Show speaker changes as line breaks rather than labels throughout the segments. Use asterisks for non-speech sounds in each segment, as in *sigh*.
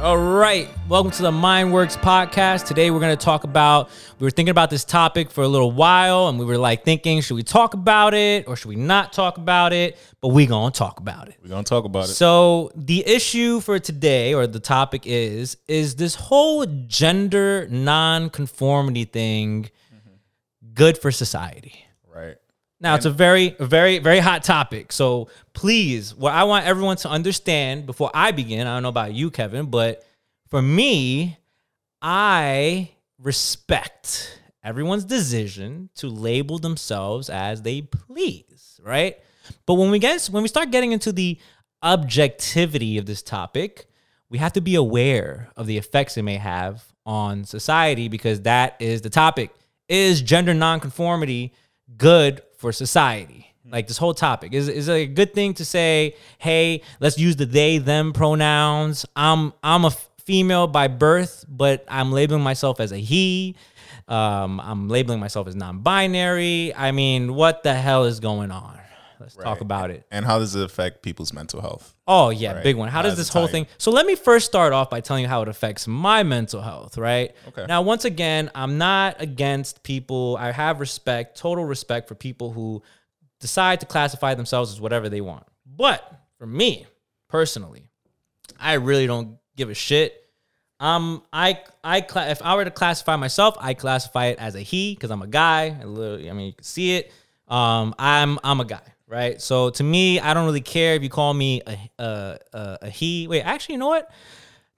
All right, welcome to the Mindworks podcast. Today we're going to talk about. We were thinking about this topic for a little while, and we were like thinking, should we talk about it or should we not talk about it? But we gonna talk about it.
We're gonna talk about it.
So the issue for today, or the topic is, is this whole gender non-conformity thing mm-hmm. good for society? Now it's a very, very, very hot topic. So please, what I want everyone to understand before I begin, I don't know about you, Kevin, but for me, I respect everyone's decision to label themselves as they please, right? But when we get when we start getting into the objectivity of this topic, we have to be aware of the effects it may have on society because that is the topic. Is gender nonconformity good for society? Like this whole topic is is a good thing to say, "Hey, let's use the they them pronouns. I'm I'm a female by birth, but I'm labeling myself as a he. Um, I'm labeling myself as non-binary. I mean, what the hell is going on? Let's talk about it.
And how does it affect people's mental health?
Oh yeah,
Right.
big one. How does this whole thing? So let me first start off by telling you how it affects my mental health, right?
Okay.
Now, once again, I'm not against people. I have respect, total respect for people who decide to classify themselves as whatever they want. But for me personally, I really don't give a shit. Um, I I cla- if I were to classify myself, I classify it as a he because I'm a guy. I, I mean, you can see it. Um, I'm I'm a guy, right? So to me, I don't really care if you call me a a a, a he. Wait, actually, you know what?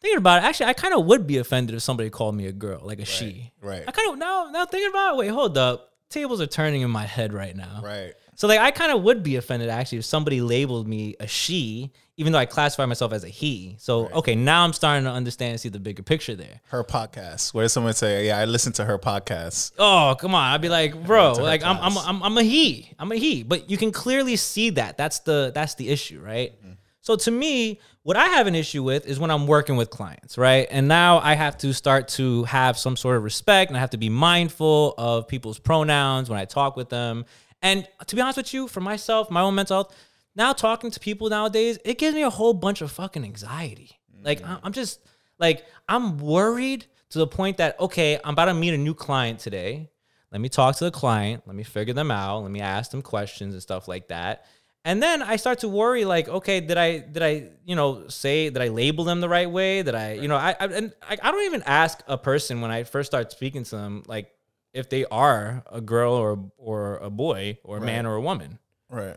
Thinking about it, actually, I kind of would be offended if somebody called me a girl, like a she.
right.
I kind of now now thinking about it. Wait, hold up. Tables are turning in my head right now.
Right.
So like I kind of would be offended actually if somebody labeled me a she, even though I classify myself as a he. So okay, now I'm starting to understand and see the bigger picture there.
Her podcast. Where someone say, "Yeah, I listened to her podcast."
Oh come on, I'd be like, bro, like I'm, I'm. I'm I'm a he, I'm a he. But you can clearly see that. That's the that's the issue, right? Mm-hmm. So to me, what I have an issue with is when I'm working with clients, right? And now I have to start to have some sort of respect and I have to be mindful of people's pronouns when I talk with them. And to be honest with you, for myself, my own mental health, now talking to people nowadays, it gives me a whole bunch of fucking anxiety. Like mm. I- I'm just like I'm worried to the point that okay, I'm about to meet a new client today. Let me talk to the client. Let me figure them out. Let me ask them questions and stuff like that. And then I start to worry, like, okay, did I, did I, you know, say, did I label them the right way? Did I, you know, I, I and I, I don't even ask a person when I first start speaking to them, like, if they are a girl or or a boy or a man or a woman.
Right.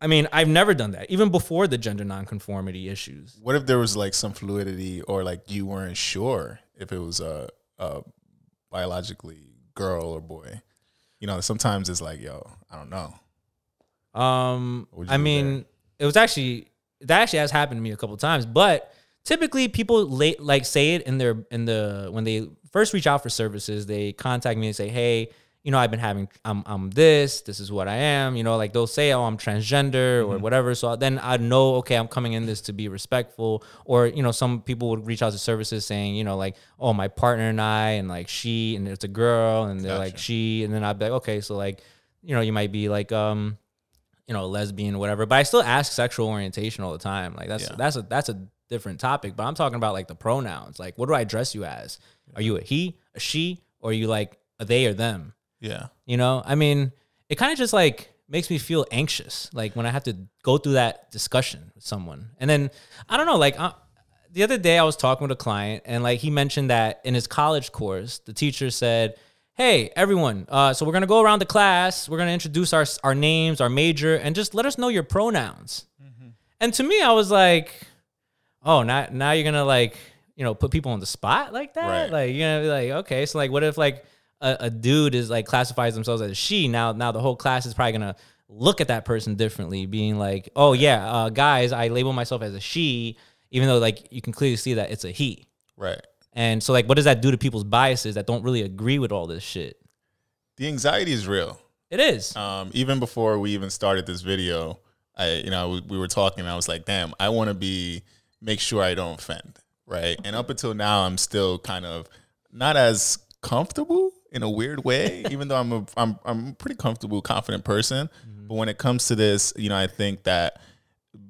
I mean, I've never done that, even before the gender nonconformity issues.
What if there was like some fluidity, or like you weren't sure if it was a, a biologically girl or boy? You know, sometimes it's like, yo, I don't know.
Um, I mean, it was actually that actually has happened to me a couple times, but typically people late like say it in their in the when they first reach out for services, they contact me and say, "Hey, you know, I've been having I'm I'm this, this is what I am." You know, like they'll say, "Oh, I'm transgender"
Mm-hmm.
or whatever. So then I know, okay, I'm coming in this to be respectful. Or you know, some people would reach out to services saying, you know, like, "Oh, my partner and I," and like she, and it's a girl, and they're like she, and then I'd be like, okay, so like, you know, you might be like, um you know, lesbian, whatever. But I still ask sexual orientation all the time. Like that's
Yeah.
that's a that's a different topic. But I'm talking about like the pronouns. Like, what do I address you as? Are you a he, a she, or are you like a they or them?
Yeah.
You know, I mean, it kind of just like makes me feel anxious, like when I have to go through that discussion with someone. And then I don't know, like uh, the other day I was talking with a client, and like he mentioned that in his college course, the teacher said, "Hey, everyone, uh, so we're gonna go around the class. We're gonna introduce our our names, our major, and just let us know your pronouns." And to me, I was like, "Oh, now now you're gonna like." You know, put people on the spot like that.
Right.
Like you're gonna be like, okay, so like, what if like a, a dude is like classifies themselves as a she now now the whole class is probably gonna look at that person differently being like oh yeah uh, guys i label myself as a she even though like you can clearly see that it's a he
Right.
and so like what does that do to people's biases that don't really agree with all this shit
The anxiety is real.
it is
Um, even before we even started this video, I, you know, we, we were talking. And I was like, damn, I want to be make sure I don't offend, right? And up until now, I'm still kind of not as comfortable in a weird way, *laughs* even though I'm a I'm I'm a pretty comfortable, confident person. But when it comes to this, you know, I think that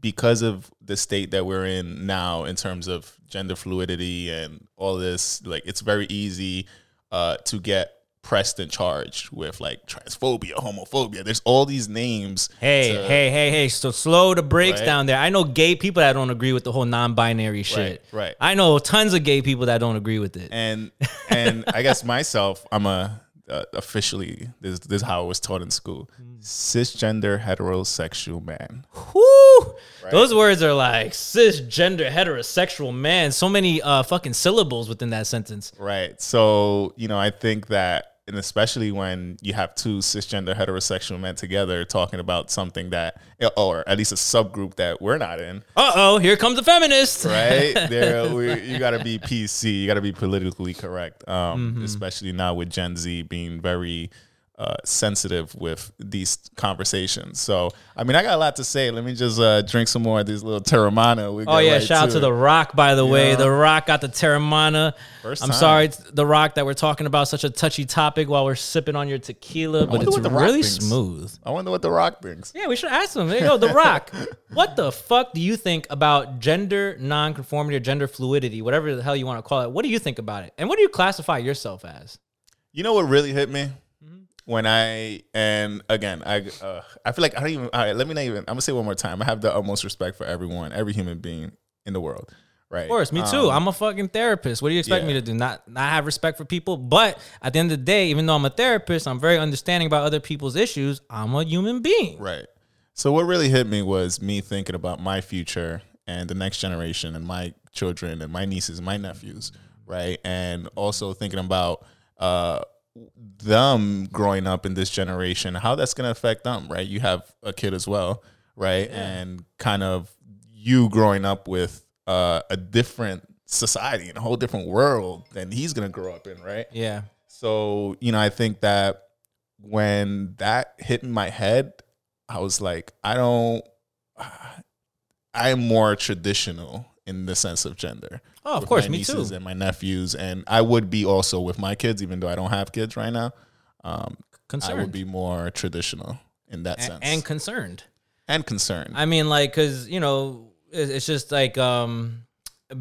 because of the state that we're in now in terms of gender fluidity and all this, like it's very easy uh, to get pressed and charged with like transphobia, homophobia. There's all these names.
Hey,
to-
hey, hey, hey. So slow the brakes
Right.
down there. I know gay people that don't agree with the whole non-binary shit.
right.
I know tons of gay people that don't agree with it.
and *laughs* and I guess myself, I'm a uh, officially this this is how I was taught in school, cisgender heterosexual man.
Whoo! Those words are like cisgender heterosexual man. So many uh fucking syllables within that sentence.
Right. So, you know, I think that, and especially when you have two cisgender heterosexual men together talking about something that, or at least a subgroup that we're not in,
Uh oh, here comes a feminist.
right? *laughs* there, we, you got to be PC. You got to be politically correct, um,
Mm-hmm.
especially now with Gen Z being very uh, sensitive with these conversations. So, I mean, I got a lot to say. Let me just uh, drink some more of these little Teremana. We
Oh yeah,
right
shout out to
it.
The Rock by the way. The Rock got the Teremana.
First
I'm
time.
sorry, The Rock, that we're talking about such a touchy topic while we're sipping on your tequila, but it's
what The Rock
really
thinks.
smooth.
I wonder what The Rock brings.
Yeah, we should ask him. There you go, The *laughs* Rock. what the fuck do you think about gender nonconformity or gender fluidity, whatever the hell you want to call it? What do you think about it? And what do you classify yourself as?
You know what really hit me. When I and again I uh, I feel like I don't even. All right, let me not even. I'm gonna say one more time. I have the utmost respect for everyone, every human being in the world. Right.
Of course, me too. I'm a fucking therapist. What do you expect me to do? Not not have respect for people? But at the end of the day, even though I'm a therapist, I'm very understanding about other people's issues. I'm a human being.
Right. So what really hit me was me thinking about my future and the next generation and my children and my nieces and my nephews, right? And also thinking about uh them growing up in this generation, how that's going to affect them, right? You have a kid as well, right? And kind of you growing up with uh, a different society and a whole different world than he's going to grow up in, right?
Yeah.
So, you know, I think that when that hit in my head, I was like, I don't, I'm more traditional in the sense of gender.
Oh, of course, me too.
and my nephews, and I would be also with my kids, even though I don't have kids right now. Um, I would be more traditional in that
A-
sense,
and concerned.
and concerned.
I mean, like, cause you know, it's just like um,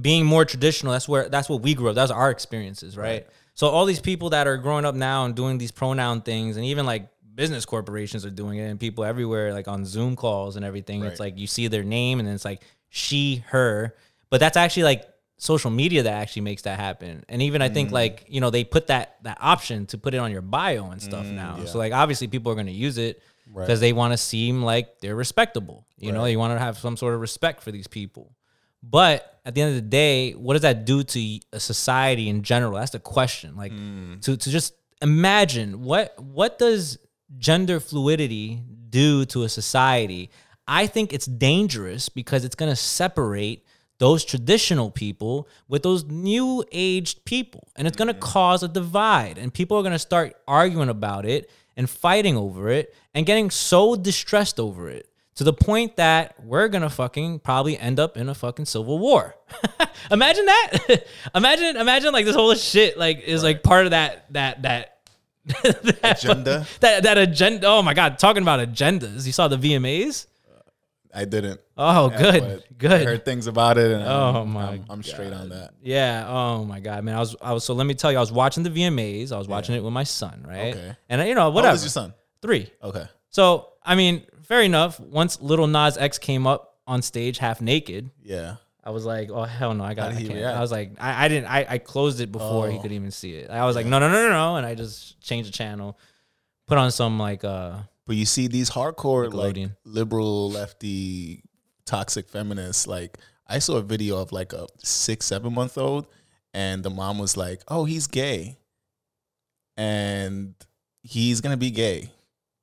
being more traditional. That's where that's what we grew up. That's our experiences, right?
Right.
So all these people that are growing up now and doing these pronoun things, and even like business corporations are doing it, and people everywhere, like on Zoom calls and everything. It's like you see their name, and then it's like she, her, but that's actually like social media that actually makes that happen. And even I
Mm.
think like you know they put that that option to put it on your bio and stuff now. So like obviously people are going to use it
Mm, Right.
because they want to seem like they're respectable. You know, you want to have some sort of respect for these people. But at the end of the day, what does that do to a society in general? That's the question. Like
Mm.
to to just imagine what what does gender fluidity do to a society? I think it's dangerous because it's going to separate those traditional people with those new aged people and it's going to cause a divide and people are going to start arguing about it and fighting over it and getting so distressed over it to the point that we're gonna fucking probably end up in a fucking civil war. *laughs* imagine that. *laughs* imagine, imagine like this whole shit like is like part of that that that *laughs* that
Agenda?
That that agenda. Oh my god, talking about agendas. You saw the VMAs?
I didn't.
Oh,
Yeah,
good,
but I
good.
heard things about it, and
Oh,
I'm,
my
I'm, I'm straight on that.
Yeah. Oh my god, man. I was I was so let me tell you, I was watching the VMAs. I was watching it with my son, right?
Okay.
And you know
How
whatever.
old is your son?
Three.
Okay.
So I mean, fair enough. Once Little Nas X came up on stage half naked,
Yeah.
I was like, oh hell no, I got. I can't. I was like, I, I didn't. I, I closed it before he
Oh.
could even see it. I was like, no, no, no, no, no, and I just changed the channel, put on some like uh
But you see these hardcore like liberal lefty toxic feminists like I saw a video of like a 6 7 month old and the mom was like, "Oh, he's gay." And he's going to be gay.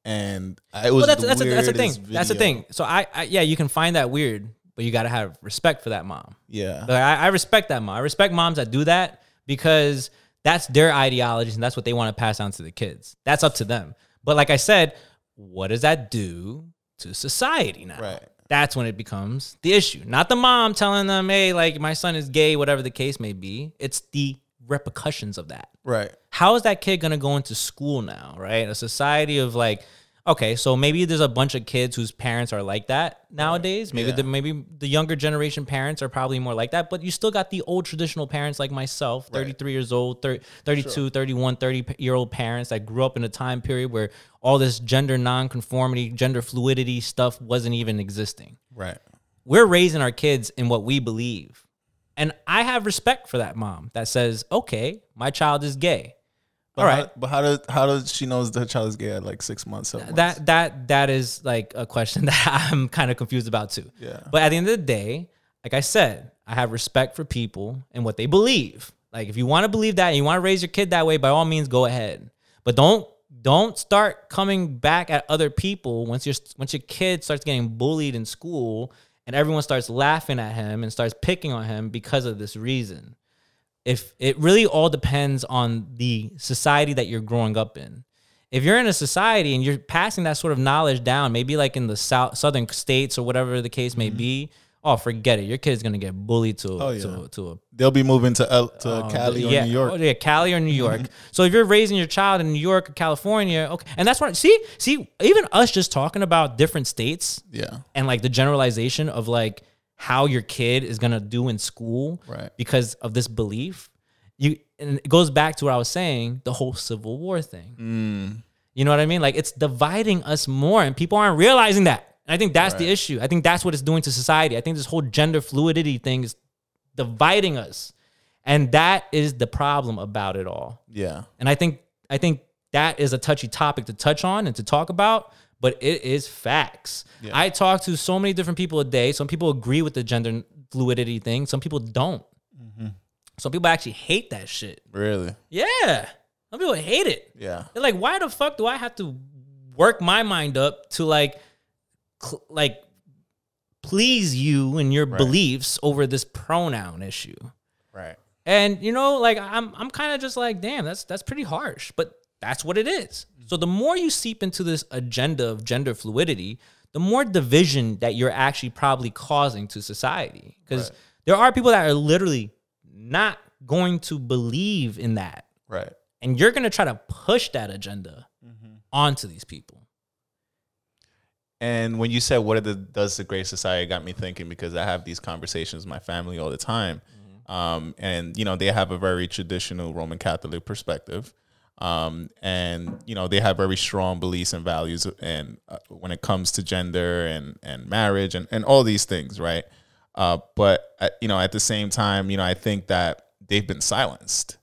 And I it was
well, that's that's a, that's the thing.
weirdest
That's the
video.
thing. So I, I yeah, you can find that weird, but you got to have respect for that mom.
Yeah.
Like, I, I respect that mom. I respect moms that do that because that's their ideologies and that's what they want to pass on to the kids. That's up to them. But like I said, what does that do to society now?
Right.
That's when it becomes the issue. Not the mom telling them, hey, like my son is gay, whatever the case may be. It's the repercussions of that
Right.
how is that kid gonna go into school now, right? A society of like Okay, so maybe there's a bunch of kids whose parents are like that nowadays. Maybe
Yeah.
the maybe the younger generation parents are probably more like that, but you still got the old traditional parents like myself, 33 years old, 30, 32, 31, 30 year old parents that grew up in a time period where all this gender nonconformity, gender fluidity stuff wasn't even existing.
Right.
We're raising our kids in what we believe. And I have respect for that mom that says, "Okay, my child is gay."
But
All
how- but how does how does she knows the child is gay at like six months? Seven months?
that that that is like a question *laughs* that I'm kind of confused about too.
Yeah.
But at the end of the day, like I said, I have respect for people and what they believe. Like if you want to believe that and you want to raise your kid that way, by all means go ahead. But don't don't start coming back at other people once your once your kid starts getting bullied in school and everyone starts laughing at him and starts picking on him because of this reason if it really all depends on the society that you're growing up in. If you're in a society and you're passing that sort of knowledge down, maybe like in the south southern states or whatever the case may be, oh forget it, your kid's gonna get bullied to
Mm-hmm. Oh, yeah.
to, to a
They'll be moving to L, to Cali or
yeah,
New York.
Oh, yeah, Cali or New York. *laughs* so if you're raising your child in New York or California, okay, and that's what see see even us just talking about different states
Yeah.
and like the generalization of like how your kid is gonna do in school
Right.
because of this belief you and it goes back to what i was saying the whole civil war thing.
Mm.
you know what i mean? Like it's dividing us more and people aren't realizing that. And i think that's the issue. I think that's what it's doing to society. I think this whole gender fluidity thing is dividing us. And that is the problem about it all.
Yeah.
and I think I think that is a touchy topic to touch on and to talk about, but it is facts.
Yeah.
I talk to so many different people a day. Some people agree with the gender fluidity thing. Some people don't.
Mm-hmm.
Some people actually hate that shit.
Really.
Yeah. Some people hate it.
Yeah.
They're like, why the fuck do I have to work my mind up to like, cl- like, please you and your
Right.
beliefs over this pronoun issue?
Right.
And you know, like I'm I'm kind of just like, damn, that's that's pretty harsh, but that's what it is. So the more you seep into this agenda of gender fluidity, the more division that you're actually probably causing to society. Because
Right.
there are people that are literally not going to believe in that.
Right.
And you're gonna try to push that agenda onto these people.
And when you said what are the, does the Great Society, got me thinking because I have these conversations with my family all the time, um, and you know they have a very traditional Roman Catholic perspective, um, and you know they have very strong beliefs and values, and uh, when it comes to gender and and marriage and and all these things, right? Uh, but uh, you know at the same time, you know I think that they've been silenced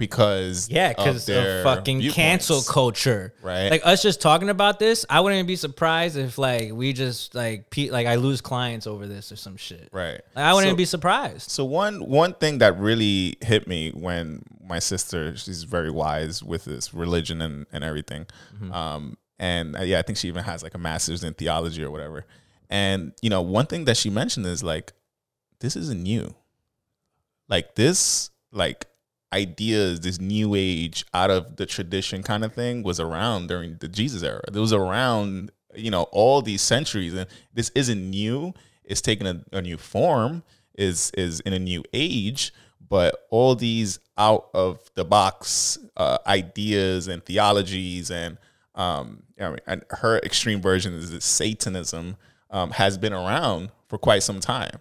because
Yeah, because
their
of fucking cancel culture.
right?
Like us just talking about this, I wouldn't be surprised if like we just like pe- like I lose clients over this or some shit.
right.
Like, I wouldn't
So-
be surprised.
So one one thing that really hit me when my sister, she's very wise with this religion and and everything, um, and uh, yeah, I think she even has like a master's in theology or whatever. And you know, one thing that she mentioned is like, this isn't new. Like this, like ideas, this new age out of the tradition kind of thing was around during the Jesus era. It was around, you know, all these centuries, and this isn't new. It's taken a, a new form. Is is in a new age, but all these out of the box uh, ideas and theologies and um, I mean, and her extreme version is that Satanism um, has been around for quite some time,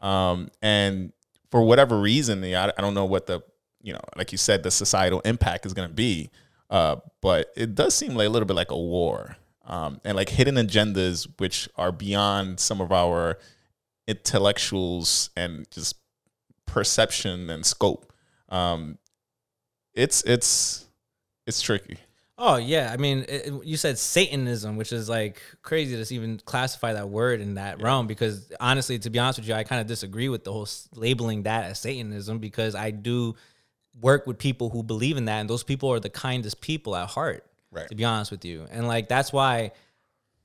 um, and for whatever reason, I, I don't know what the you know, like you said, the societal impact is going to be, uh, but it does seem like a little bit like a war, um, and like hidden agendas which are beyond some of our intellectuals and just perception and scope. Um, it's it's it's tricky.
Oh yeah, I mean, it, you said Satanism, which is like crazy to even classify that word in that realm. Because honestly, to be honest with you, I kind of disagree with the whole labeling that as Satanism because I do work with people who believe in that, and those people are the kindest people at heart.
Right.
To be honest with you, and like that's why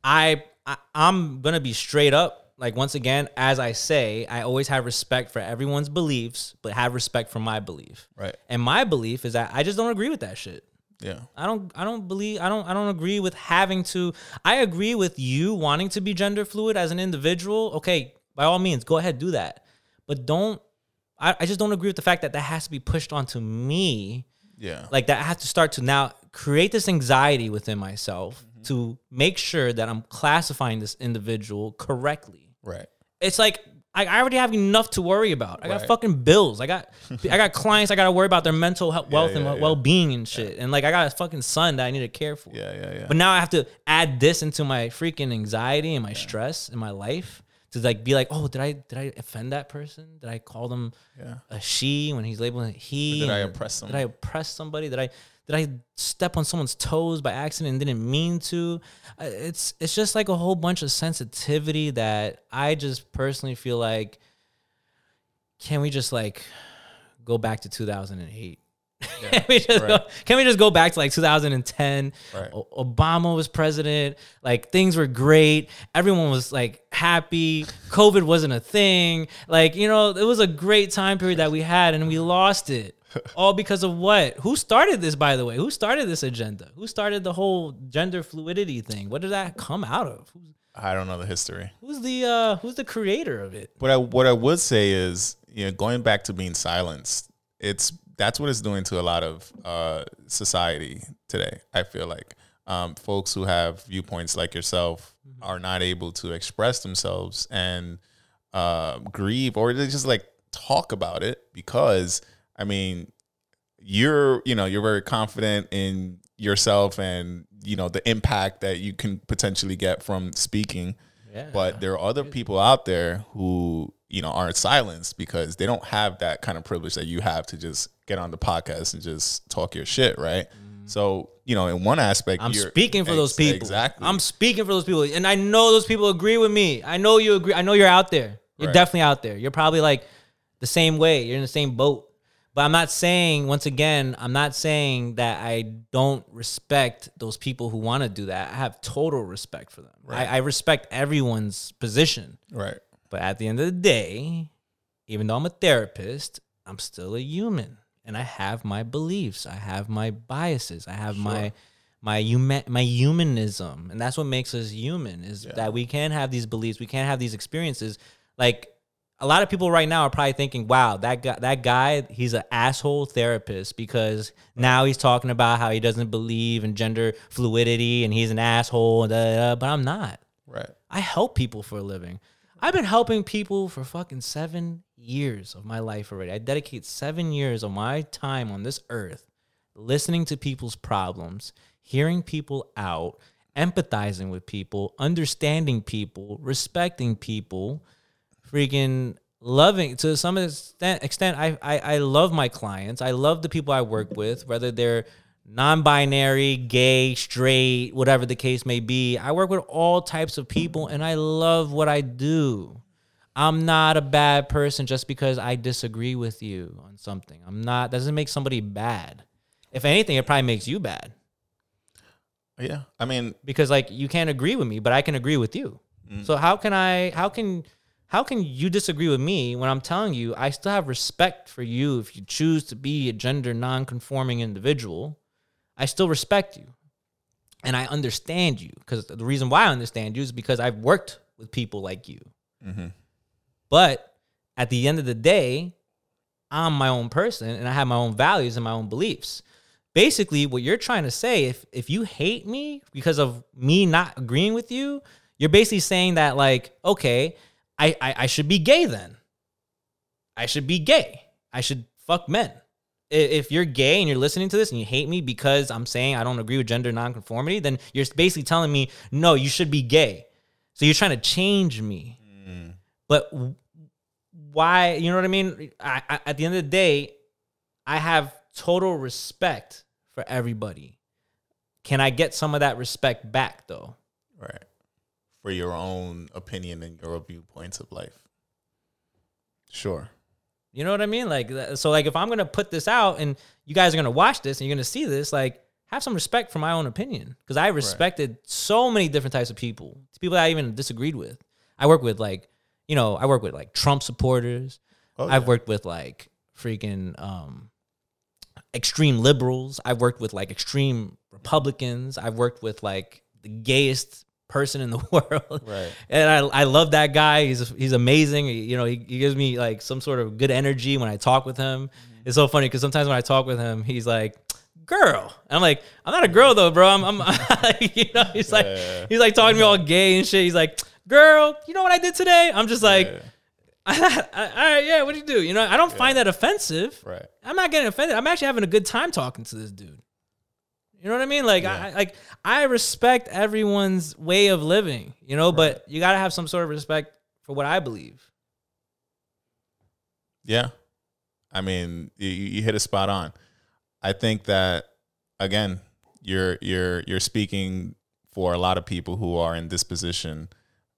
I, I I'm gonna be straight up. Like once again, as I say, I always have respect for everyone's beliefs, but have respect for my belief.
Right.
And my belief is that I just don't agree with that shit.
Yeah.
I don't I don't believe I don't I don't agree with having to I agree with you wanting to be gender fluid as an individual. Okay, by all means, go ahead, do that. But don't I, I just don't agree with the fact that that has to be pushed onto me.
Yeah.
Like that I have to start to now create this anxiety within myself mm-hmm. to make sure that I'm classifying this individual correctly.
Right.
It's like I, I already have enough to worry about. I got
Right.
fucking bills. I got *laughs* I got clients. I got to worry about their mental health, wealth and
yeah, yeah.
well being and shit. And like I got a fucking son that I need to care for.
Yeah, yeah, yeah.
But now I have to add this into my freaking anxiety and my stress in my life to like be like, oh, did I did I offend that person? Did I call them
Yeah.
a she when he's labeling it he?
Or did I oppress
Did I oppress somebody? Did I did I step on someone's toes by accident and didn't mean to? It's it's just like a whole bunch of sensitivity that I just personally feel like can we just like go back to 2008? *laughs* can, we just go, can we just go back to like 2010?
Right.
O- Obama was president. Like things were great. Everyone was like happy. COVID wasn't a thing. Like, you know, it was a great time period that we had and we lost it. *laughs* All because of what? Who started this, by the way? Who started this agenda? Who started the whole gender fluidity thing? What did that come out of?
I don't know the history.
who's the uh who's the creator of it?
What I what I would say is, you know, going back to being silenced, it's that's what it's doing to a lot of uh, society today. I feel like um, folks who have viewpoints like yourself are not able to express themselves and uh, grieve or they just like talk about it because I mean, you're you know you're very confident in yourself and you know the impact that you can potentially get from speaking
Yeah.
but there are other people out there who you know aren't silenced because they don't have that kind of privilege that you have to just get on the podcast and just talk your shit right so you know in one aspect
Mm-hmm. I'm
you're-
speaking for those people.
exactly
I'm speaking for those people. And I know those people agree with me. I know you agree. I know you're out there. You're
Right.
definitely out there. You're probably like the same way. You're in the same boat. But I'm not saying, once again, I'm not saying that I don't respect those people who want to do that. I have total respect for them. I, I respect everyone's position.
right
But at the end of the day, even though I'm a therapist, I'm still a human and I have my beliefs. I have my biases. I have my my human my humanism. And that's what makes us human is that we can have these beliefs, we can't have these experiences. Like a lot of people right now are probably thinking, "Wow, that guy that guy, he's an asshole therapist because now he's talking about how he doesn't believe in gender fluidity and he's an asshole." But I'm not.
right
I help people for a living. I've been helping people for fucking seven years of my life already. I dedicate seven years of my time on this earth listening to people's problems, hearing people out, empathizing with people, understanding people, respecting people, freaking loving to some extent extent I, I I love my clients. I love the people I work with, whether they're non-binary, gay, straight, whatever the case may be. I work with all types of people and I love what I do. I'm not a bad person just because I disagree with you on something. I'm not that doesn't make somebody bad. If anything, it probably makes you bad
yeah i mean
because like you can't agree with me, but I can agree with you. Mm. So how can I how can how can you disagree with me when I'm telling you I still have respect for you if you choose to be a gender non-conforming individual? I still respect you. And I understand you because the reason why I understand you is because I've worked with people like you. Mm-hmm. But at the end of the day, I'm my own person and I have my own values and my own beliefs. Basically, what you're trying to say, if if you hate me because of me not agreeing with you, you're basically saying that like, okay, I I, I should be gay then. I should be gay. I should fuck men. If you're gay and you're listening to this and you hate me because I'm saying I don't agree with gender nonconformity, then you're basically telling me, no, you should be gay. So you're trying to change me. Mm. But why? You know what I mean? I, I, at the end of the day, I have total respect for everybody. Can I get some of that respect back though?
right for your own opinion and your viewpoints of life sure
You know what I mean? Like, so like if I'm gonna put this out and you guys are gonna watch this and you're gonna see this, like, have some respect for my own opinion because I respected so many different types of people, people that I even disagreed with. I work with like, you know, I work with like Trump supporters.
Oh,
I've
yeah.
worked with like freaking um, extreme liberals. I've worked with like extreme Republicans. I've worked with like the gayest person in the *laughs* world.
Right.
And I, I love that guy. He's he's amazing. You know, he, he gives me like some sort of good energy when I talk with him.
Mm-hmm.
It's so funny because sometimes when I talk with him, he's like, girl. And I'm like, I'm not a girl though, bro. I'm, I'm *laughs* you know, he's like,
Yeah.
he's like talking to me all gay and shit. He's like, girl, you know what I did today? I'm just like,
Yeah. *laughs*
all right, yeah, what do you do? You know, I don't find that offensive.
Right.
I'm not getting offended. I'm actually having a good time talking to this dude. You know what I mean? Like, I, I- like I respect everyone's way of living. You know, but you gotta have some sort of respect for what I believe.
Yeah. I mean, you, you hit a spot on. I think that again, you're you're you're speaking for a lot of people who are in this position,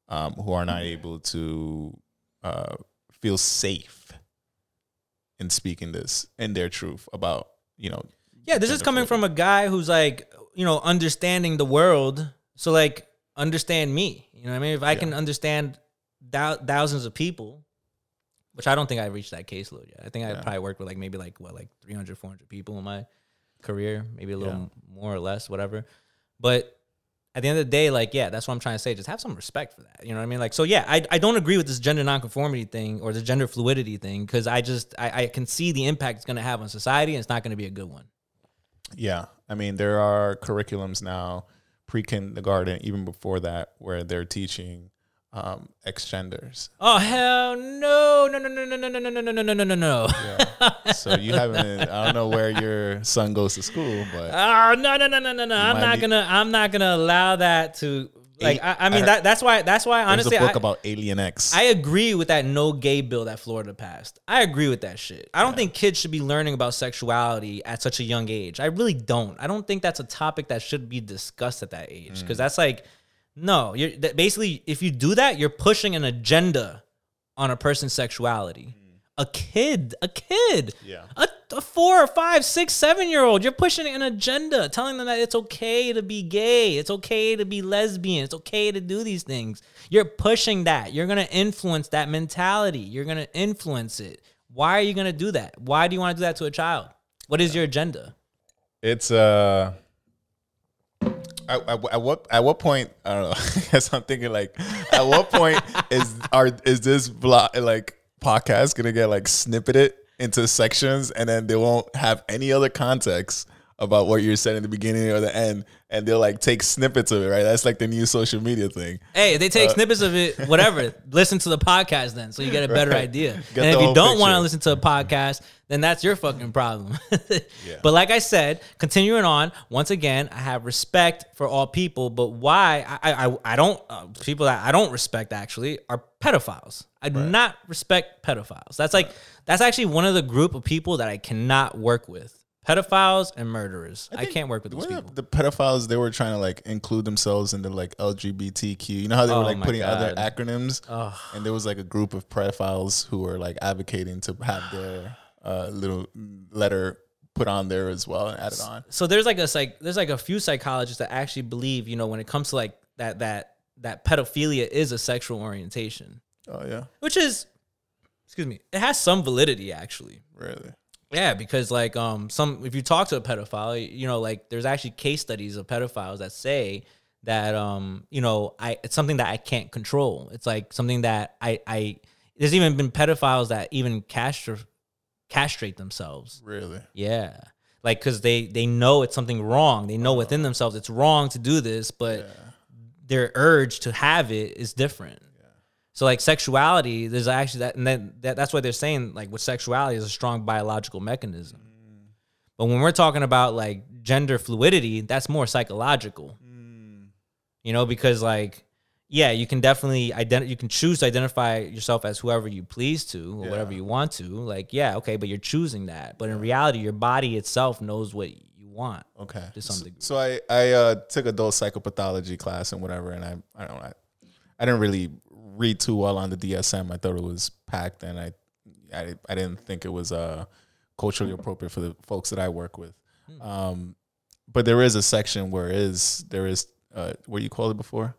um, who are not able to uh, feel safe in speaking this and their truth about you know.
Yeah, this is coming from a guy who's like, you know, understanding the world. So like, understand me. You know what I mean? If I can understand thou- thousands of people, which I don't think I reached that caseload yet. I think I
Yeah.
probably worked with like maybe like what like 300, 400 people in my career, maybe a little
Yeah.
more or less, whatever. But at the end of the day, like, yeah, that's what I'm trying to say. Just have some respect for that. You know what I mean? Like, so yeah, I, I don't agree with this gender nonconformity thing or the gender fluidity thing because I just I, I can see the impact it's gonna have on society and it's not gonna be a good one.
Yeah, I mean there are curriculums now, pre kindergarten, even before that, where they're teaching um, ex genders.
Oh hell no no no no no no no no no no no no no no.
Yeah. so you haven't. I don't know where your son goes to school, but
Oh no no no no no no! I'm not
be-
gonna I'm not gonna allow that to like. I, I mean
I-
that that's why that's why
there's
honestly
a book
I,
about Alien X.
I agree with that no gay bill that Florida passed. I agree with that shit. I don't think kids should be learning about sexuality at such a young age. I really don't. I don't think that's a topic that should be discussed at that age
Mm.
because that's like no. You're that basically if you do that, you're pushing an agenda on a person's sexuality. A kid, a kid,
Yeah.
a, a four or five, six, seven year old. You're pushing an agenda, telling them that it's okay to be gay, it's okay to be lesbian, it's okay to do these things. You're pushing that. You're gonna influence that mentality. You're gonna influence it. Why are you gonna do that? Why do you want to do that to a child? What is your agenda?
It's uh. At, at, at what at what point I don't know. *laughs* I guess I'm thinking like, at what point *laughs* is are is this blog like podcast gonna get like snippeted into sections and then they won't have any other context about what you're saying in the beginning or the end and they'll like take snippets of it right that's like the new social media thing
Hey, if they
Uh,
take snippets of it, *laughs* whatever. listen to the podcast then, so you get a better
Right.
idea.
Get
and if you don't want to listen to a podcast, then that's your fucking problem. *laughs* But like I said, continuing on, once again, I have respect for all people. But why I I, I don't uh, people that I don't respect actually are pedophiles. I do not respect pedophiles. That's like that's actually one of the group of people that I cannot work with. Pedophiles and murderers. I,
think-
can't work with those people.
the pedophiles they were trying to like include themselves into like LGBTQ. You know how they were
Oh
like
my
putting other
God.
acronyms, and there was like a group of pedophiles who were like advocating to have their uh, little letter put on there as well and added on.
so there's like a psych there's like a few psychologists that actually believe you know when it comes to like that that that pedophilia is a sexual orientation
Oh yeah,
which is excuse me it has some validity actually
really.
yeah because like um some if you talk to a pedophile you know like there's actually case studies of pedophiles that say that um you know i it's something that i can't control it's like something that i i there's even been pedophiles that even castrate castrate themselves
Really?
yeah. Like cuz they they know it's something wrong. They know within themselves it's wrong to do this, but their urge to have it is different. So like sexuality, there's actually that and then that, that's why they're saying like with sexuality is a strong biological mechanism. But when we're talking about like gender fluidity, that's more psychological. You know, because like yeah, you can definitely ident- you can choose to identify yourself as whoever you please to or whatever you want to. Like, yeah, okay, but you're choosing that. But in reality, your body itself knows what you want.
Okay.
To some
So-
degree.
So I I uh, took adult psychopathology class and whatever, and I I don't know, I, I didn't really read too well on the DSM. I thought it was packed, and I I, I didn't think it was uh culturally appropriate for the folks that I work with. Um, but there is a section where is there is uh what you called it before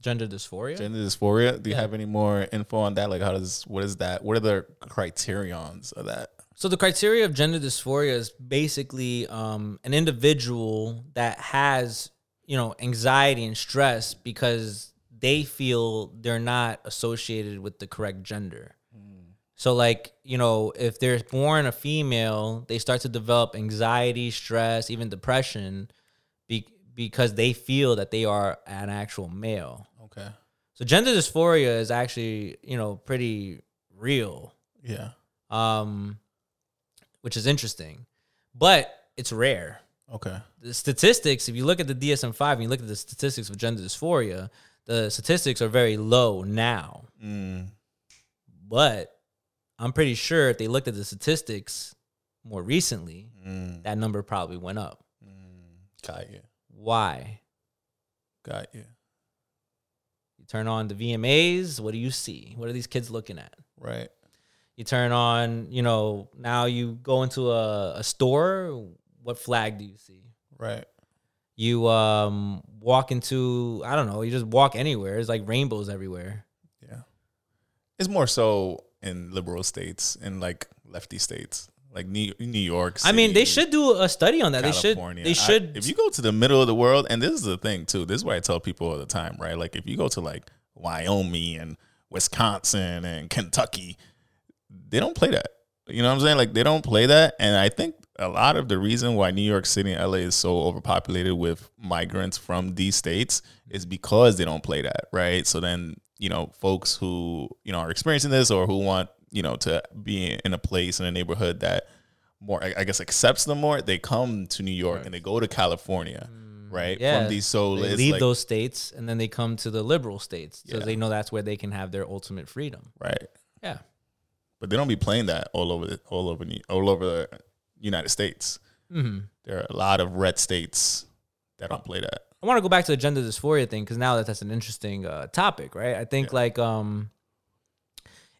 Gender dysphoria?
gender dysphoria. Do you
Yeah.
have any more info on that? Like how does what is that? What are the criterions of that?
So the criteria of gender dysphoria is basically um, an individual that has, you know, anxiety and stress because they feel they're not associated with the correct gender. So like, you know, if they're born a female, they start to develop anxiety, stress, even depression be, because they feel that they are an actual male.
Okay.
So gender dysphoria is actually, you know, pretty real.
Yeah.
Um which is interesting. But it's rare.
Okay.
The statistics, if you look at the DSM-5 and you look at the statistics of gender dysphoria, the statistics are very low now.
Mm.
But I'm pretty sure if they looked at the statistics more recently,
Mm.
that number probably went up.
Got you.
Why?
Got you.
You turn on the VMAs, what do you see? What are these kids looking at?
Right.
You turn on, you know, now you go into a, a store, what flag do you see?
Right.
You um walk into, I don't know, you just walk anywhere. It's like rainbows everywhere.
Yeah. It's more so in liberal states and like lefty states, like New, New York.
I mean, they should do a study on that.
California.
They
I-
should. They should.
if you go to the middle of the world, and this is the thing too. This is why I tell people all the time, right? Like if you go to like Wyoming and Wisconsin and Kentucky, they don't play that. You know what I'm saying? Like they don't play that, and I think a lot of the reason why New York City and LA is so overpopulated with migrants from these states is because they don't play that, right? So then you know, folks who you know are experiencing this or who want you know to be in a place in a neighborhood that more, I guess, accepts them more, they come to New York and they go to California, right?
Mm, yeah,
From these so
they leave
like-
those states and then they come to the liberal states because
Yeah.
they know that's where they can have their ultimate freedom.
right,
Yeah.
but they don't be playing that all over the, all over all over the United States.
hmm
There are a lot of red states that don't play that.
I want to go back to the gender dysphoria thing because now that that's an interesting uh, topic, right? I think like um,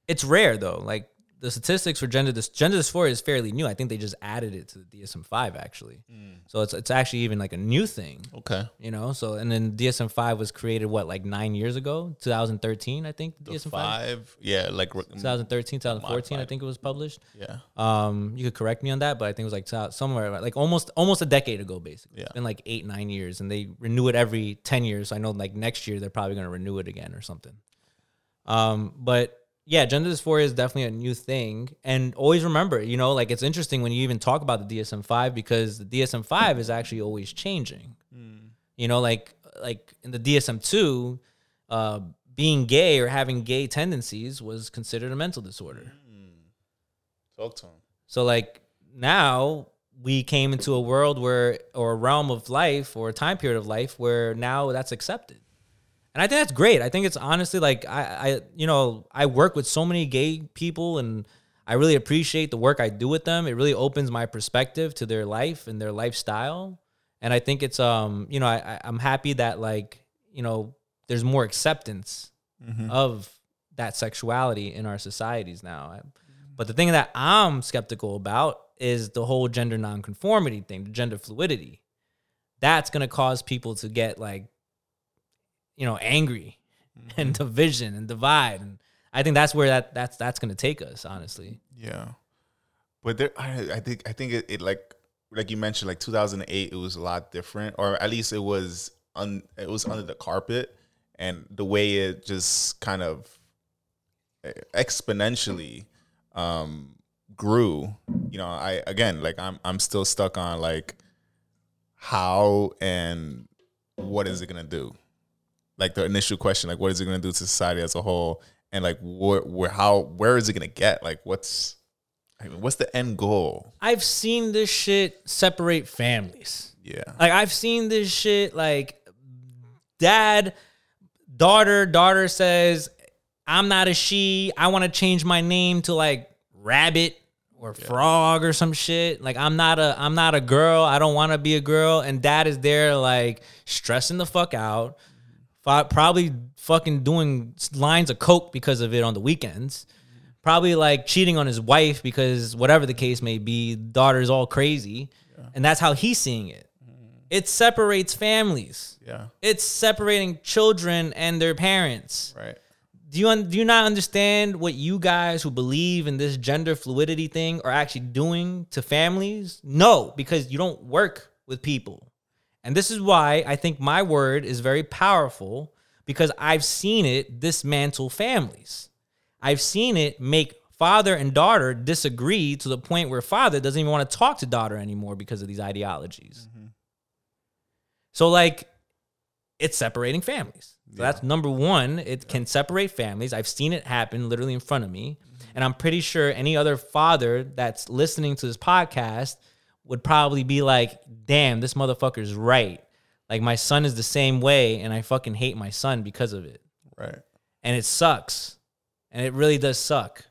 it's rare though. Like the statistics for gender dys- gender dysphoria is fairly new. I think they just added it to the DSM five actually, so it's it's actually even like a new thing,
Okay,
you know. So and then DSM five was created what like nine years ago, 2013, I think.
the
DSM five.
yeah, like
2013, 2014, I think it was published.
yeah,
Um, you could correct me on that, but I think it was like somewhere like almost almost a decade ago, basically. It's
Yeah.
been like eight nine years, and they renew it every ten years. So I know like next year they're probably gonna renew it again or something. Um, but yeah, gender dysphoria is definitely a new thing, and always remember, you know, like it's interesting when you even talk about the DSM five because the DSM five is actually always changing. You know, like like in the DSM two, uh, being gay or having gay tendencies was considered a mental disorder.
talk to him.
So like now we came into a world where or a realm of life or a time period of life where now that's accepted. And I think that's great. I think it's honestly like I, I you know, I work with so many gay people and I really appreciate the work I do with them. It really opens my perspective to their life and their lifestyle. And I think it's um, you know, I, I I'm happy that like, you know, there's more acceptance of that sexuality in our societies now. But the thing that I'm skeptical about is the whole gender nonconformity thing, the gender fluidity. That's gonna cause people to get like, you know, angry *laughs* and division and divide. And I think that's where that that's that's gonna take us, honestly.
Yeah, but there, I, I think, I think it, it like, like you mentioned, like 2008, it was a lot different, or at least it was un, it was under the carpet, and the way it just kind of exponentially um grew. You know, I again, like I'm, I'm still stuck on like how and what is it gonna do? Like the initial question, like what is it gonna do to society as a whole? And like where, where how where is it gonna get? Like what's I mean, what's the end goal?
I've seen this shit separate families.
Yeah.
Like I've seen this shit like dad, daughter, daughter says, I'm not a she. I want to change my name to like rabbit or frog or some shit. Like I'm not a I'm not a girl. I don't want to be a girl. And dad is there like stressing the fuck out. Probably fucking doing lines of coke because of it on the weekends. Probably like cheating on his wife because whatever the case may be, daughter's all crazy. And that's how he's seeing it. Mm. It separates families.
Yeah.
It's separating children and their parents.
Right.
Do you un- do you not understand what you guys who believe in this gender fluidity thing are actually doing to families? No, because you don't work with people. And this is why I think my word is very powerful because I've seen it dismantle families. I've seen it make father and daughter disagree to the point where father doesn't even want to talk to daughter anymore because of these ideologies. Mm-hmm. So like it's separating families. So that's number one. It can separate families. I've seen it happen literally in front of me. Mm-hmm. And I'm pretty sure any other father that's listening to this podcast would probably be like, damn, this motherfucker's right. Like my son is the same way, and I fucking hate my son because of it.
Right.
And it sucks. And it really does suck.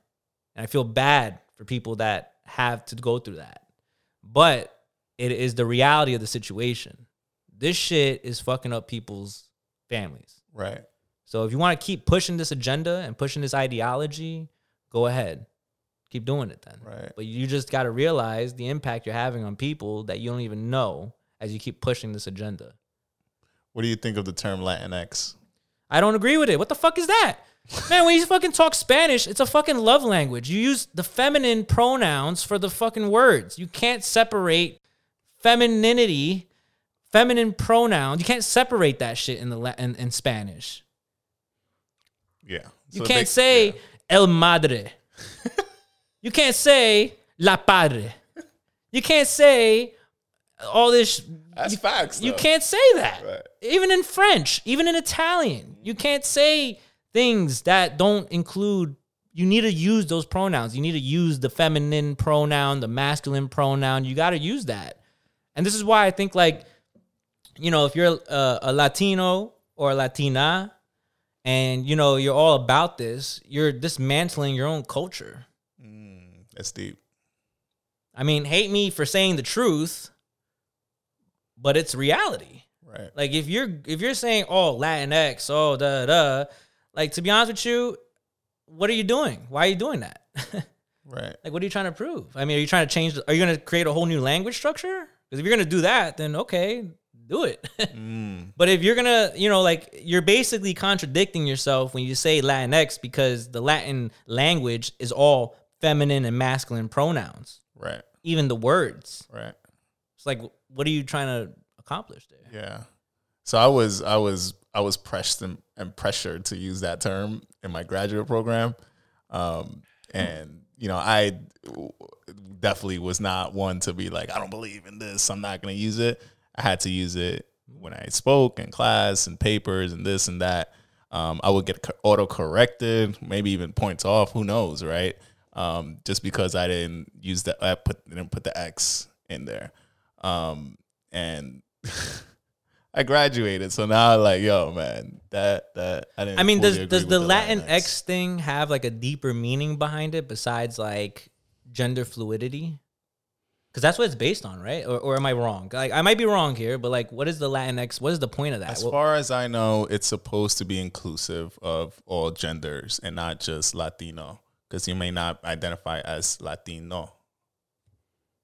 And I feel bad for people that have to go through that. But it is the reality of the situation. This shit is fucking up people's families.
Right.
So if you want to keep pushing this agenda and pushing this ideology, go ahead. Keep doing it then.
Right.
But you just got to realize the impact you're having on people that you don't even know as you keep pushing this agenda.
What do you think of the term Latinx?
I don't agree with it. What the fuck is that? *laughs* Man, when you fucking talk Spanish, it's a fucking love language. You use the feminine pronouns for the fucking words. You can't separate femininity, feminine pronouns. You can't separate that shit in the La- in, in Spanish.
Yeah.
You can't
they-
say
yeah.
el madre. *laughs* you can't say la padre. You can't say all this.
That's
you,
facts.
You can't say that.
Right.
Even in French, even in Italian, you can't say things that don't include. You need to use those pronouns. You need to use the feminine pronoun, the masculine pronoun. You got to use that. And this is why I think, like, you know, if you're a, a Latino or a Latina, and you know you're all about this, you're dismantling your own culture.
That's deep.
I mean, hate me for saying the truth, but it's reality.
Right.
Like if you're if you're saying oh Latinx, oh da da, like to be honest with you, what are you doing? Why are you doing that? *laughs*
Right.
like what are you trying to prove? I mean, are you trying to change? Are you going to create a whole new language structure? Because if you're going to do that, then okay, do it. *laughs*
Mm.
But if you're gonna, you know, like you're basically contradicting yourself when you say Latinx because the Latin language is all feminine and masculine pronouns,
Right.
even the words.
Right.
It's like, what are you trying to accomplish there?
Yeah. So I was I was I was pressed and, and pressured to use that term in my graduate program, um, and you know I definitely was not one to be like I don't believe in this. I'm not going to use it. I had to use it when I spoke in class and papers and this and that. Um, I would get auto corrected, maybe even points off. Who knows, right? Um, just because I didn't use the I put didn't put the X in there, um, and *laughs* I graduated, so now I'm like, yo, man, that that I didn't.
I mean, does does the,
the
Latin. X thing have like a deeper meaning behind it besides like gender fluidity? Because that's what it's based on, right? Or, or am I wrong? Like I might be wrong here, but like, what is the Latin X? What is the point of that?
As
Well,
far as I know, it's supposed to be inclusive of all genders and not just Latino, because you may not identify as Latino.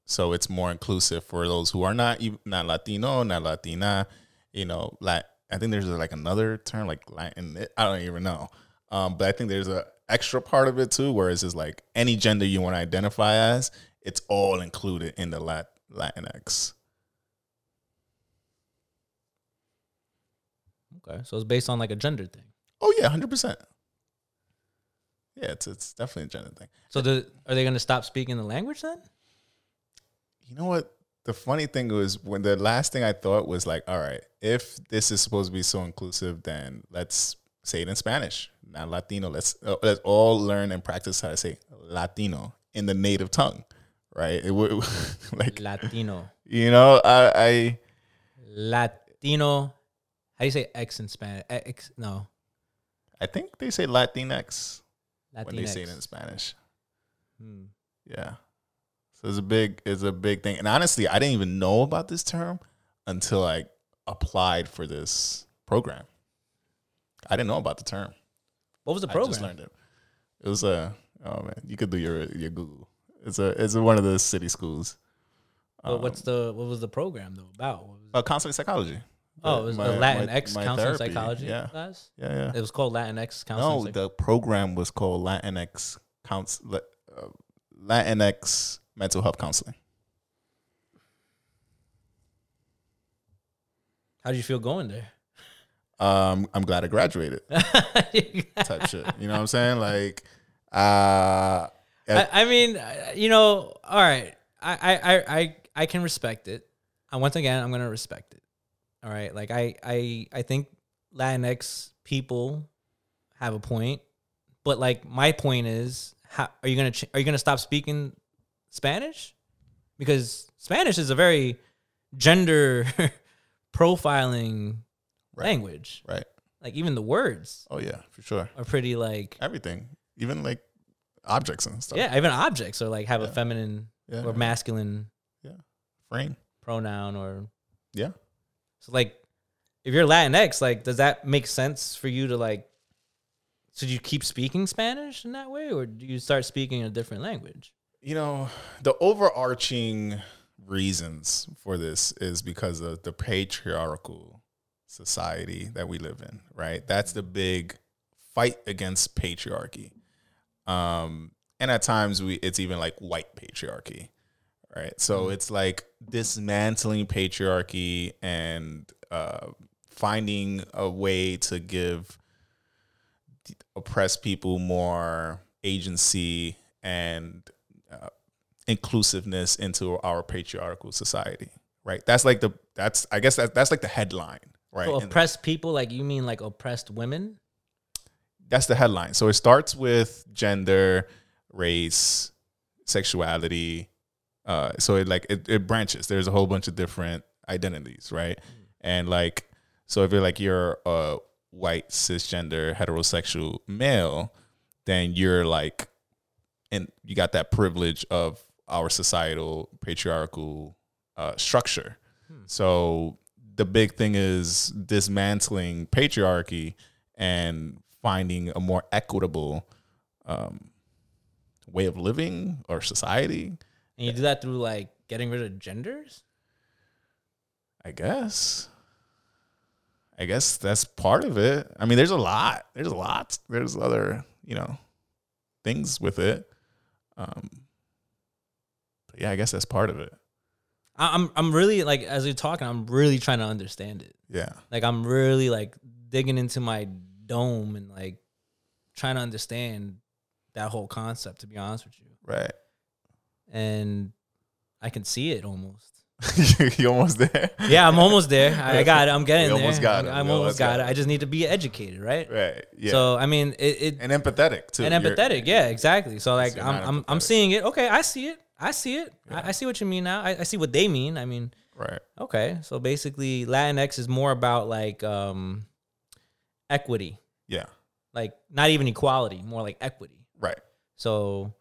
So it's more inclusive for those who are not not Latino, not Latina. You know, like I think there's like another term like Latin. I don't even know, um, but I think there's a extra part of it too, where it's just like any gender you want to identify as, it's all included in the Lat Latinx.
okay, so it's based on like a gender thing.
Oh yeah, hundred percent. Yeah, it's it's definitely a gender thing.
So the, are they going to stop speaking the language then?
You know what? The funny thing was when the last thing I thought was like, all right, if this is supposed to be so inclusive, then let's say it in Spanish, not Latino. Let's uh, let's all learn and practice how to say Latino in the native tongue, right? It would *laughs* like
Latino,
you know, I, I
Latino. How do you say X in Spanish? X, no,
I think they say Latinx
Latinx.
when they say it in Spanish.
Hmm.
Yeah. So it's a big it's a big thing. And honestly, I didn't even know about this term until I applied for this program. I didn't know about the term.
What was the program?
I just learned it. It was a oh man, you could do your your Google. It's a it's one of the city schools.
But what's the what was the program though about?
Uh, counseling psychology.
Oh, it was
My-
the Latin
my-
X
my
counseling
therapy.
psychology
Yeah,
class.
yeah, yeah.
It was called Latin X counseling.
No,
psych-
the program was called Latin Latinx counsel uh, Latinx mental health counseling.
How did you feel going there?
Um, I'm glad I graduated. *laughs* type shit. You know what I'm saying? Like, uh,
I, I mean, uh, you know, all right. I, I, I, I, I can respect it. And once again, I'm gonna respect it. All right. Like I, I, I think Latinx people have a point, but like my point is, how are you gonna ch- are you gonna stop speaking Spanish? Because Spanish is a very gender *laughs* profiling
Right.
language.
right.
Like even the words
Oh yeah, for sure.
are pretty like
Everything, even like objects and stuff.
yeah, even objects are like have a feminine
Yeah.
or masculine Yeah.
Frame.
pronoun or
Yeah.
So like if you're Latinx, like does that make sense for you to like should you keep speaking Spanish in that way or do you start speaking a different language?
You know, the overarching reasons for this is because of the patriarchal society that we live in, right? That's the big fight against patriarchy. Um, and at times we it's even like white patriarchy, right? So it's like dismantling patriarchy and uh, finding a way to give oppressed people more agency and uh, inclusiveness into our patriarchal society right that's like the that's i guess that, that's like the headline right
So oppressed people, like you mean like oppressed women?
that's the headline so it starts with gender race sexuality uh so it like it, it branches. There's a whole bunch of different identities right? And like so if you're like you're a white cisgender heterosexual male then you're like and you got that privilege of our societal patriarchal uh, structure. So the big thing is dismantling patriarchy and finding a more equitable um, way of living or society
And you do that through like getting rid of genders?
I guess. I guess that's part of it. I mean, there's a lot. There's a lot. There's other, you know, things with it. Um, but yeah, I guess that's part of it.
I'm I'm really like as you're talking, I'm really trying to understand it.
Yeah.
Like I'm really like digging into my dome and like trying to understand that whole concept to be honest with you.
Right.
And I can see it almost. *laughs*
you almost there.
Yeah, I'm almost there. I *laughs* got it. I'm getting there.
almost got it.
I'm, almost got
got
it. I just need to be educated, right?
Right. Yeah.
So I mean, it, it
and empathetic too.
and
You're-
empathetic. Yeah, exactly. So like
you're
I'm I'm I'm seeing it. Okay, I see it. I see it. I, I see what you mean now. I, I see what they mean. I mean,
Right.
okay. So basically, Latinx is more about like um equity,
Yeah.
like not even equality, more like equity.
Right.
So,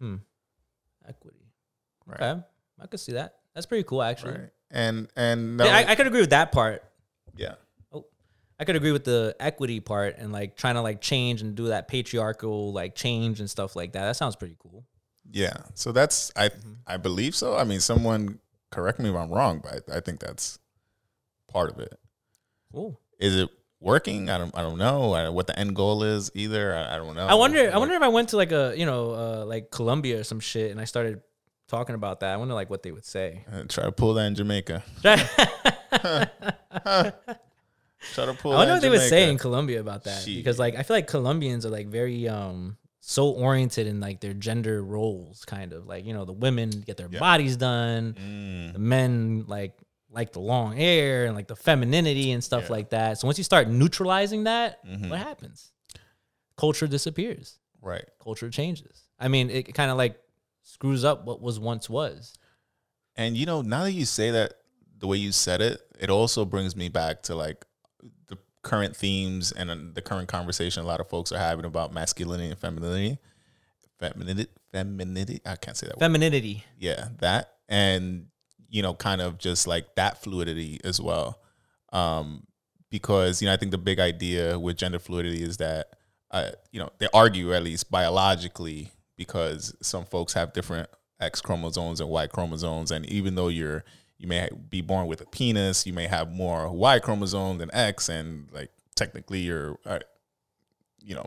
hmm.
Right.
Okay, I could see that. That's pretty cool, actually.
Right. And and no,
Yeah, I, I could agree with that part.
yeah.
Oh, I could agree with the equity part and like trying to like change and do that patriarchal like change and stuff like that. That sounds pretty cool.
Yeah. So that's I
Mm-hmm.
I believe so. I mean, someone correct me if I'm wrong, but I, I think that's part of it.
Cool.
Is it working? I don't I don't know I, what the end goal is either. I, I don't know.
I wonder. I wonder if I went to like a you know uh, like Colombia or some shit and I started talking about that. I wonder like what they would say.
Uh, Try to pull that in Jamaica. *laughs* Try to pull.
I
wonder
what they would say in Colombia about that
Shit.
because like I feel like Colombians are like very um so oriented in like their gender roles, kind of like you know the women get their
Yeah.
bodies done,
Mm,
the men like like the long hair and like the femininity and stuff
Yeah.
like that. So once you start neutralizing that,
Mhm.
what happens? Culture disappears.
right.
Culture changes. I mean, it kind of like screws up what was once was.
And you know, now that you say that, the way you said it, it also brings me back to like the current themes and uh, the current conversation a lot of folks are having about masculinity and femininity. Femininity, femininity. I can't say that. word.
Femininity.
yeah, that and you know, kind of just like that fluidity as well. Um, because you know, I think the big idea with gender fluidity is that uh, you know, they argue at least biologically because some folks have different X chromosomes and Y chromosomes, and even though you're you may be born with a penis, you may have more Y chromosome than X, and like technically you're, uh, you know,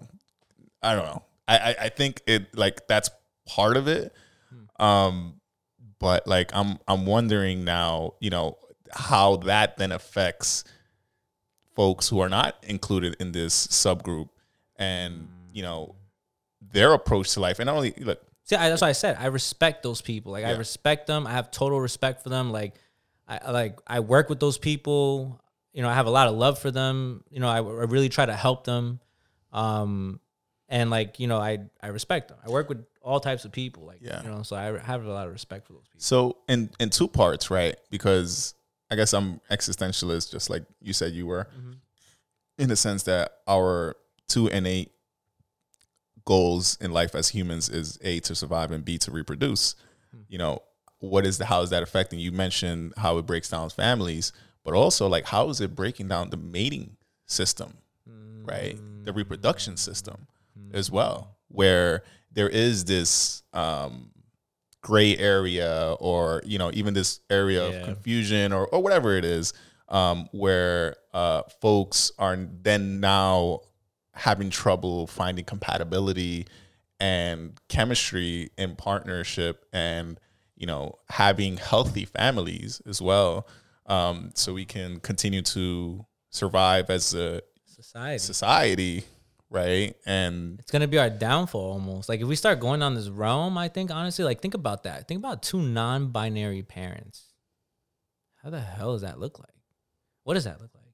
I don't know. I, I I think it like that's part of it. Um, but like I'm I'm wondering now, you know, how that then affects folks who are not included in this subgroup and you know their approach to life and not only look
See, I, that's what I said. I respect those people. Like I respect them. I have total respect for them. Like I I- like I work with those people. You know, I have a lot of love for them. You know, I, I really try to help them. Um, and like you know, I I respect them. I work with all types of people. Like
Yeah.
you know, so I have a lot of respect for those people.
So in in two parts, right? Because I guess I'm existentialist, just like you said you were, in the sense that our two innate goals in life as humans is a to survive and b to reproduce. You know, what is the how is that affecting? You mentioned how it breaks down families, but also like how is it breaking down the mating system, right? The reproduction system as well, where there is this um, gray area or you know even this area
Yeah.
of confusion or, or whatever it is um, where uh, folks are then now having trouble finding compatibility and chemistry in partnership and you know having healthy families as well um, so we can continue to survive as a
Society.
society right and
it's gonna be our downfall almost. Like if we start going down this realm, I think honestly, like think about that. Think about two non-binary parents. How the hell does that look like? What does that look like?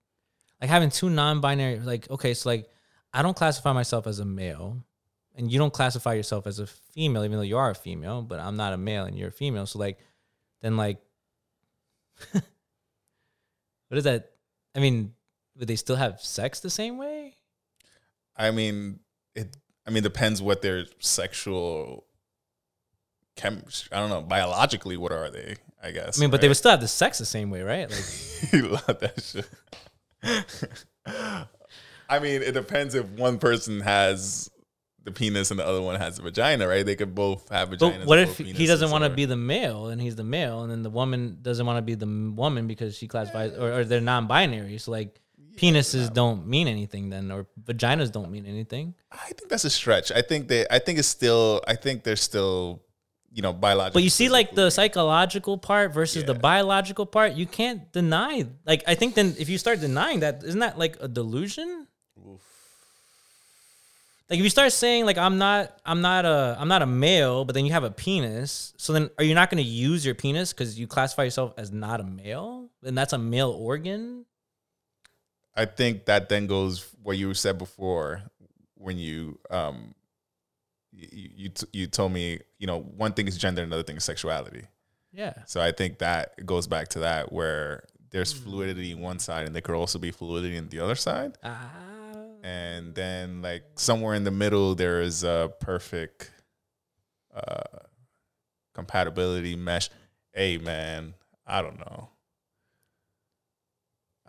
Like having two non-binary, like okay, so like I don't classify myself as a male, and you don't classify yourself as a female, even though you are a female, but I'm not a male and you're a female. So like, then like, *laughs* what is that? I mean, would they still have sex the same way?
I mean, it. I mean, depends what their sexual chem. I don't know. Biologically, what are they? I guess.
I mean, but they would still have the sex the same way, right? Like, *laughs*
you love that shit. *laughs* I mean, it depends if one person has the penis and the other one has a vagina, right? They could both have vaginas.
but what if he doesn't want to be the male and he's the male, and then the woman doesn't want to be the woman because she classifies, or, or they're non-binary? So like, penises don't mean anything then, or vaginas don't mean anything.
I think that's a stretch. I think they. I think it's still. I think they're still. You know, biological.
But you see, like the psychological part versus the biological part, you can't deny. Like, I think then if you start denying that, isn't that like a delusion? Like if you start saying like I'm not I'm not a I'm not a male, but then you have a penis, so then are you not going to use your penis because you classify yourself as not a male, and that's a male organ?
I think that then goes what you said before when you um you you, t- you told me you know one thing is gender another thing is sexuality.
Yeah,
so I think that goes back to that where there's fluidity in one side and there could also be fluidity in the other side.
Ah,
and then like somewhere in the middle there is a perfect uh compatibility mesh hey man I don't know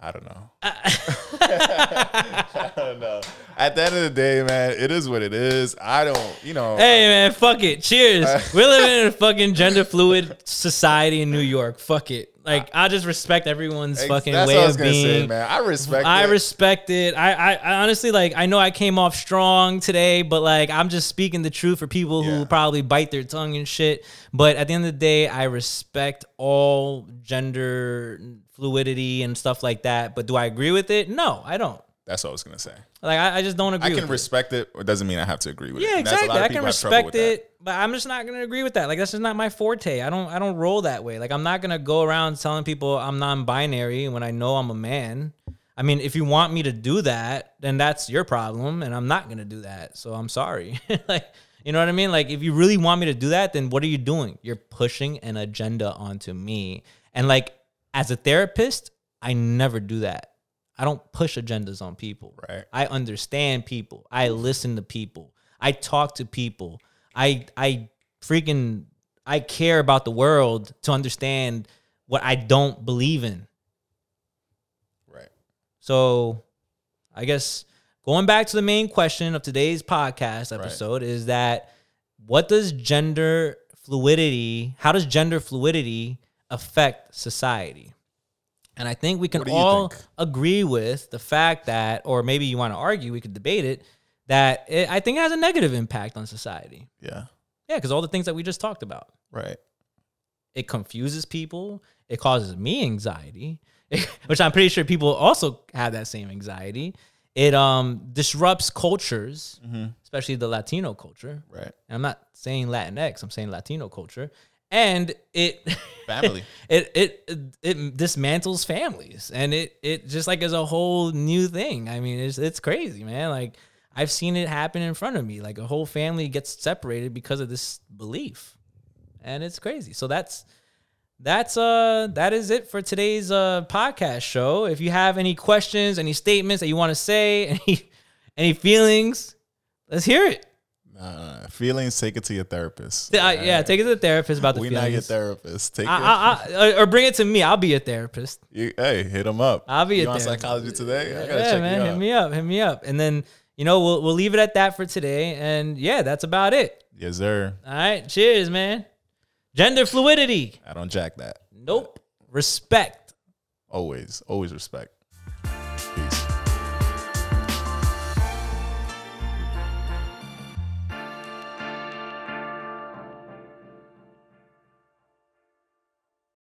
I don't know *laughs* *laughs* I don't know. At the end of the day, man, it is what it is. I don't, you know.
hey man, fuck it. Cheers. *laughs* We're living in a fucking gender fluid society in New York. Fuck it. Like I just respect everyone's
ex-
fucking
that's
way
what I was
of
gonna
being.
say, man. I respect.
I
it.
respect it. I, I, I honestly like. I know I came off strong today, but like I'm just speaking the truth for people who probably bite their tongue and shit. But at the end of the day, I respect all gender fluidity and stuff like that. But do I agree with it? No, I don't.
That's what I was gonna say.
Like I, I just don't agree. With that.
I can respect it. It doesn't mean I have to agree with it.
yeah,
that's- a
exactly.
lot of
I can respect it, but I'm just not gonna agree with that. Like that's just not my forte. I don't I don't roll that way. Like I'm not gonna go around telling people I'm non-binary when I know I'm a man. I mean, if you want me to do that, then that's your problem, and I'm not gonna do that. So I'm sorry. *laughs* like you know what I mean? Like if you really want me to do that, then what are you doing? You're pushing an agenda onto me. And like as a therapist, I never do that. I don't push agendas on people.
Right.
I understand people. I listen to people. I talk to people. I I freaking I care about the world to understand what I don't believe in.
Right.
So, I guess going back to the main question of today's podcast episode is that what does gender fluidity, how does gender fluidity affect society? And I think we can
What do you
all
think?
agree with the fact that, or maybe you want to argue, we could debate it, that it, I think it has a negative impact on society.
Yeah.
Yeah, because all the things that we just talked about
Right.
it confuses people. It causes me anxiety, *laughs* which I'm pretty sure people also have that same anxiety. it um disrupts cultures,
Mm-hmm.
especially the Latino culture.
Right.
And I'm not saying Latinx, I'm saying Latino culture. And it *laughs*
Family.
it, it it dismantles families and it it just like is a whole new thing. I mean, it's it's crazy, man. Like I've seen it happen in front of me. Like a whole family gets separated because of this belief. And it's crazy. So that's that's uh that is it for today's uh podcast show. If you have any questions, any statements that you want to say, *laughs* any any feelings, let's hear it.
Uh, feelings, take it to your therapist.
Uh, yeah, take it to the therapist about the
we not your
feelings.
therapist. Take
I,
it.
I, I, or bring it to me. I'll be a therapist.
You, hey, hit him up.
I'll be
you
a
on
therapist.
psychology today? I gotta
Yeah,
check
man,
you
hit me up, hit me up, and then you know we'll we'll leave it at that for today. And yeah, that's about it.
Yes, sir.
All right, cheers, man. Gender fluidity.
I don't jack that.
Nope. Respect.
Always, always respect.